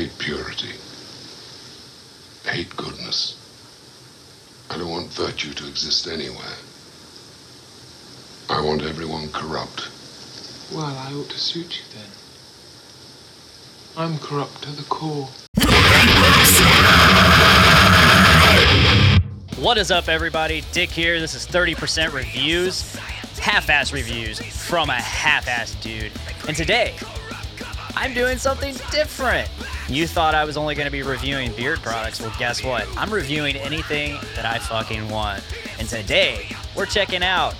hate purity. I hate goodness. I don't want virtue to exist anywhere. I want everyone corrupt. Well, I ought to suit you then. I'm corrupt to the core. What is up, everybody? Dick here. This is 30% reviews, half-ass reviews from a half-ass dude. And today, I'm doing something different. You thought I was only going to be reviewing beard products. Well, guess what? I'm reviewing anything that I fucking want. And today, we're checking out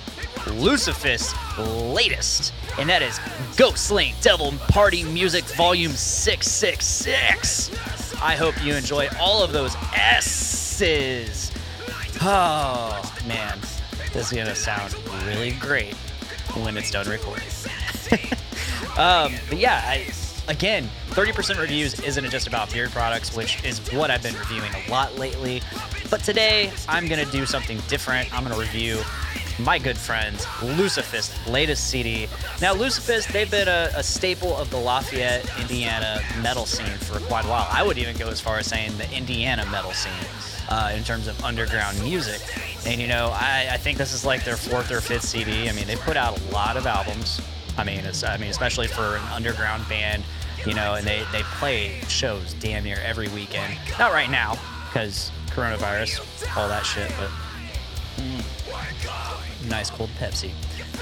Lucifist's latest, and that is Ghost Slaying Devil Party Music Volume 666. I hope you enjoy all of those S's. Oh, man. This is going to sound really great when it's done recording. um, but yeah, I, again, 30% reviews isn't just about beard products, which is what I've been reviewing a lot lately. But today, I'm going to do something different. I'm going to review my good friends, Lucifist latest CD. Now, Lucifist, they've been a, a, staple of the Lafayette, Indiana metal scene for quite a while. I would even go as far as saying the Indiana metal scene uh, in terms of underground music. And, you know, I, I, think this is like their fourth or fifth CD. I mean, they put out a lot of albums. I mean, I mean, especially for an underground band, you know, and they, they play shows damn near every weekend. Not right now, because coronavirus, all that shit, but. Mm nice cold Pepsi.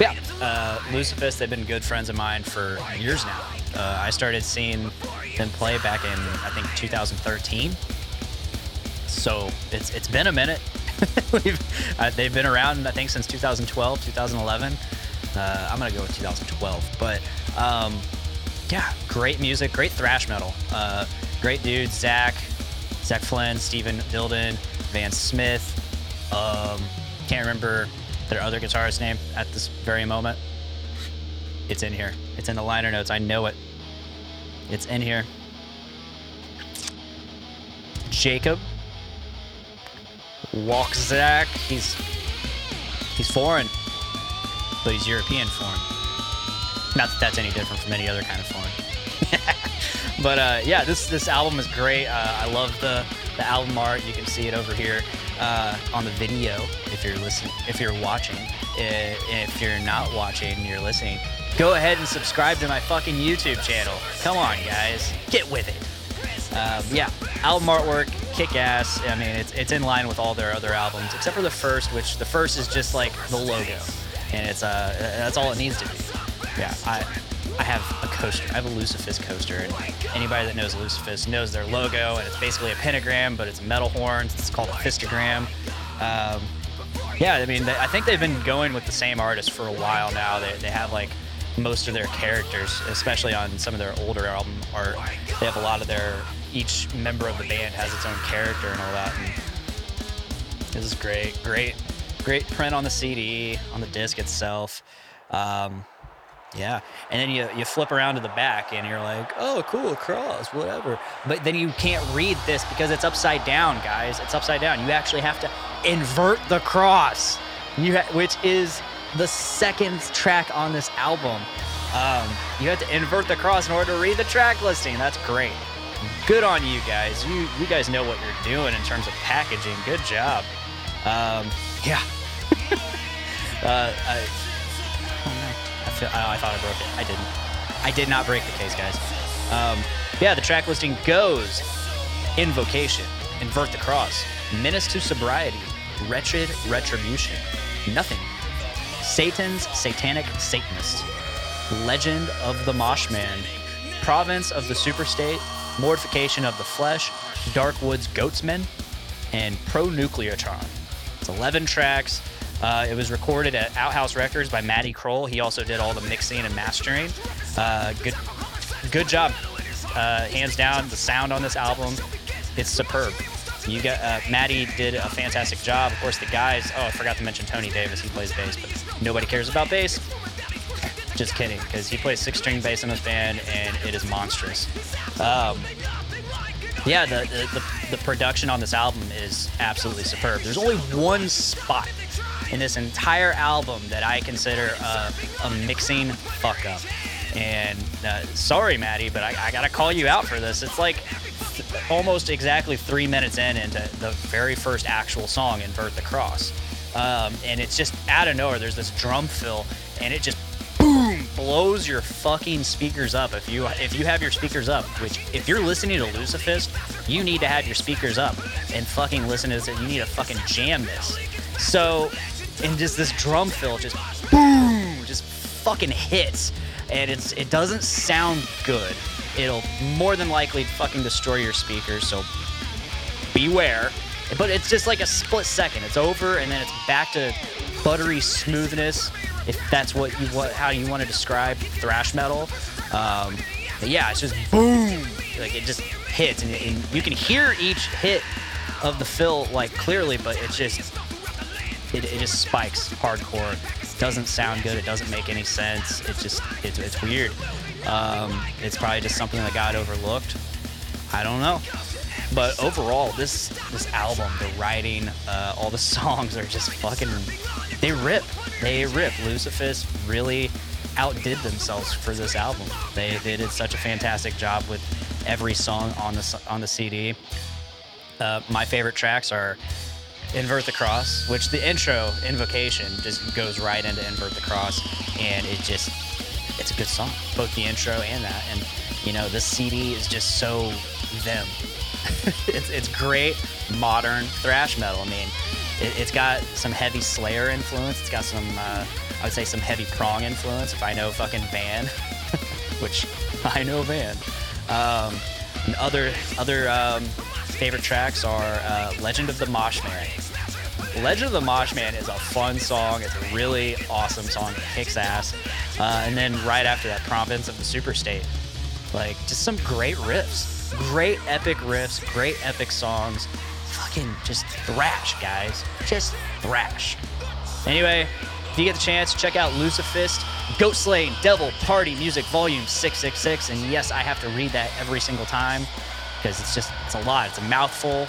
Yeah, uh, Lucifist, they've been good friends of mine for years now. Uh, I started seeing them play back in, I think, 2013. So it's it's been a minute. uh, they've been around, I think, since 2012, 2011. Uh, I'm gonna go with 2012, but um, yeah, great music, great thrash metal, uh, great dudes, Zach, Zach Flynn, Stephen Dilden, Van Smith. Um, can't remember their other guitarist name at this very moment. It's in here. It's in the liner notes. I know it. It's in here. Jacob Walczak. He's he's foreign, but he's European form. Not that that's any different from any other kind of form. but uh, yeah, this this album is great. Uh, I love the the album art. You can see it over here uh, on the video if you're listening, if you're watching. If you're not watching, you're listening. Go ahead and subscribe to my fucking YouTube channel. Come on, guys, get with it. Um, yeah, album artwork, kick ass. I mean, it's it's in line with all their other albums, except for the first, which the first is just like the logo, and it's uh that's all it needs to be. Yeah, I I have a coaster. I have a Lucifist coaster, and anybody that knows Lucifist knows their logo, and it's basically a pentagram, but it's metal horn. It's called a fistogram. Um, yeah, I mean, I think they've been going with the same artist for a while now. They, they have like most of their characters, especially on some of their older album art. They have a lot of their each member of the band has its own character and all that. And this is great, great, great print on the CD, on the disc itself. Um, yeah. And then you, you flip around to the back and you're like, oh, cool, cross, whatever. But then you can't read this because it's upside down, guys. It's upside down. You actually have to invert the cross, you ha- which is the second track on this album. Um, you have to invert the cross in order to read the track listing. That's great. Good on you guys. You you guys know what you're doing in terms of packaging. Good job. Um, yeah. uh, I, I, feel, I, I, thought I broke it. I didn't. I did not break the case, guys. Um, yeah, the track listing goes Invocation, Invert the Cross, Menace to Sobriety, Wretched Retribution, Nothing, Satan's Satanic Satanist, Legend of the Moshman, Province of the Superstate, Mortification of the Flesh, Darkwoods Goatsmen, and Pro Nucleotron. It's 11 tracks. Uh, it was recorded at Outhouse Records by Matty Kroll. He also did all the mixing and mastering. Uh, good, good job. Uh, hands down, the sound on this album, it's superb. You got uh, Matty did a fantastic job. Of course, the guys. Oh, I forgot to mention Tony Davis. He plays bass, but nobody cares about bass. Just kidding, because he plays six-string bass in his band, and it is monstrous. Um, yeah, the, the, the production on this album is absolutely superb. There's only one spot in this entire album that I consider a, a mixing fuck up. And uh, sorry, Matty, but I, I, gotta call you out for this. It's like th- almost exactly three minutes in into the very first actual song, "Invert the Cross," um, and it's just out of nowhere. There's this drum fill, and it just blows your fucking speakers up. If you if you have your speakers up, which if you're listening to Lucifist, you need to have your speakers up and fucking listen to this. You need to fucking jam this. So, and just this drum fill just boom, just fucking hits, and it's it doesn't sound good. It'll more than likely fucking destroy your speakers. So beware. But it's just like a split second. It's over, and then it's back to buttery smoothness, if that's what you what how you want to describe thrash metal. Um, yeah, it's just boom, like it just hits, and, and you can hear each hit of the fill like clearly, but it just it, it just spikes hardcore. Doesn't sound good. It doesn't make any sense. It just it's, it's weird. Um, it's probably just something that got overlooked. I don't know. But overall, this this album, the writing, uh, all the songs are just fucking. They rip. They rip. Lucifist really outdid themselves for this album. They, they did such a fantastic job with every song on the on the CD. Uh, my favorite tracks are Invert the Cross, which the intro, Invocation, just goes right into Invert the Cross, and it just, it's a good song, both the intro and that. And, you know, this CD is just so them. it's, it's great modern thrash metal. I mean, it, it's got some heavy Slayer influence, it's got some, uh, I would say, some heavy Prong influence, if I know fucking Van, which I know Van. Um, and other other um, favorite tracks are uh, Legend of the Mosh Man. Legend of the Mosh Man is a fun song. It's a really awesome song. It kicks ass. Uh, and then right after that, Province of the Superstate. Like, just some great riffs. Great epic riffs. Great epic songs. Fucking just thrash, guys. Just thrash. Anyway, if you get the chance, check out Lucifist, Ghost Slaying Devil Party Music Volume 666. And yes, I have to read that every single time because it's just, it's a lot. It's a mouthful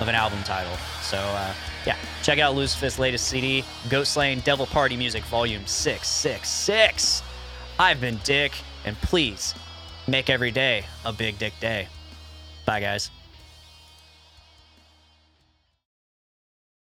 of an album title. So, uh, yeah, check out Lucifist's latest CD, Ghost Slaying Devil Party Music Volume 666. I've been Dick, and please make every day a big dick day. Bye, guys.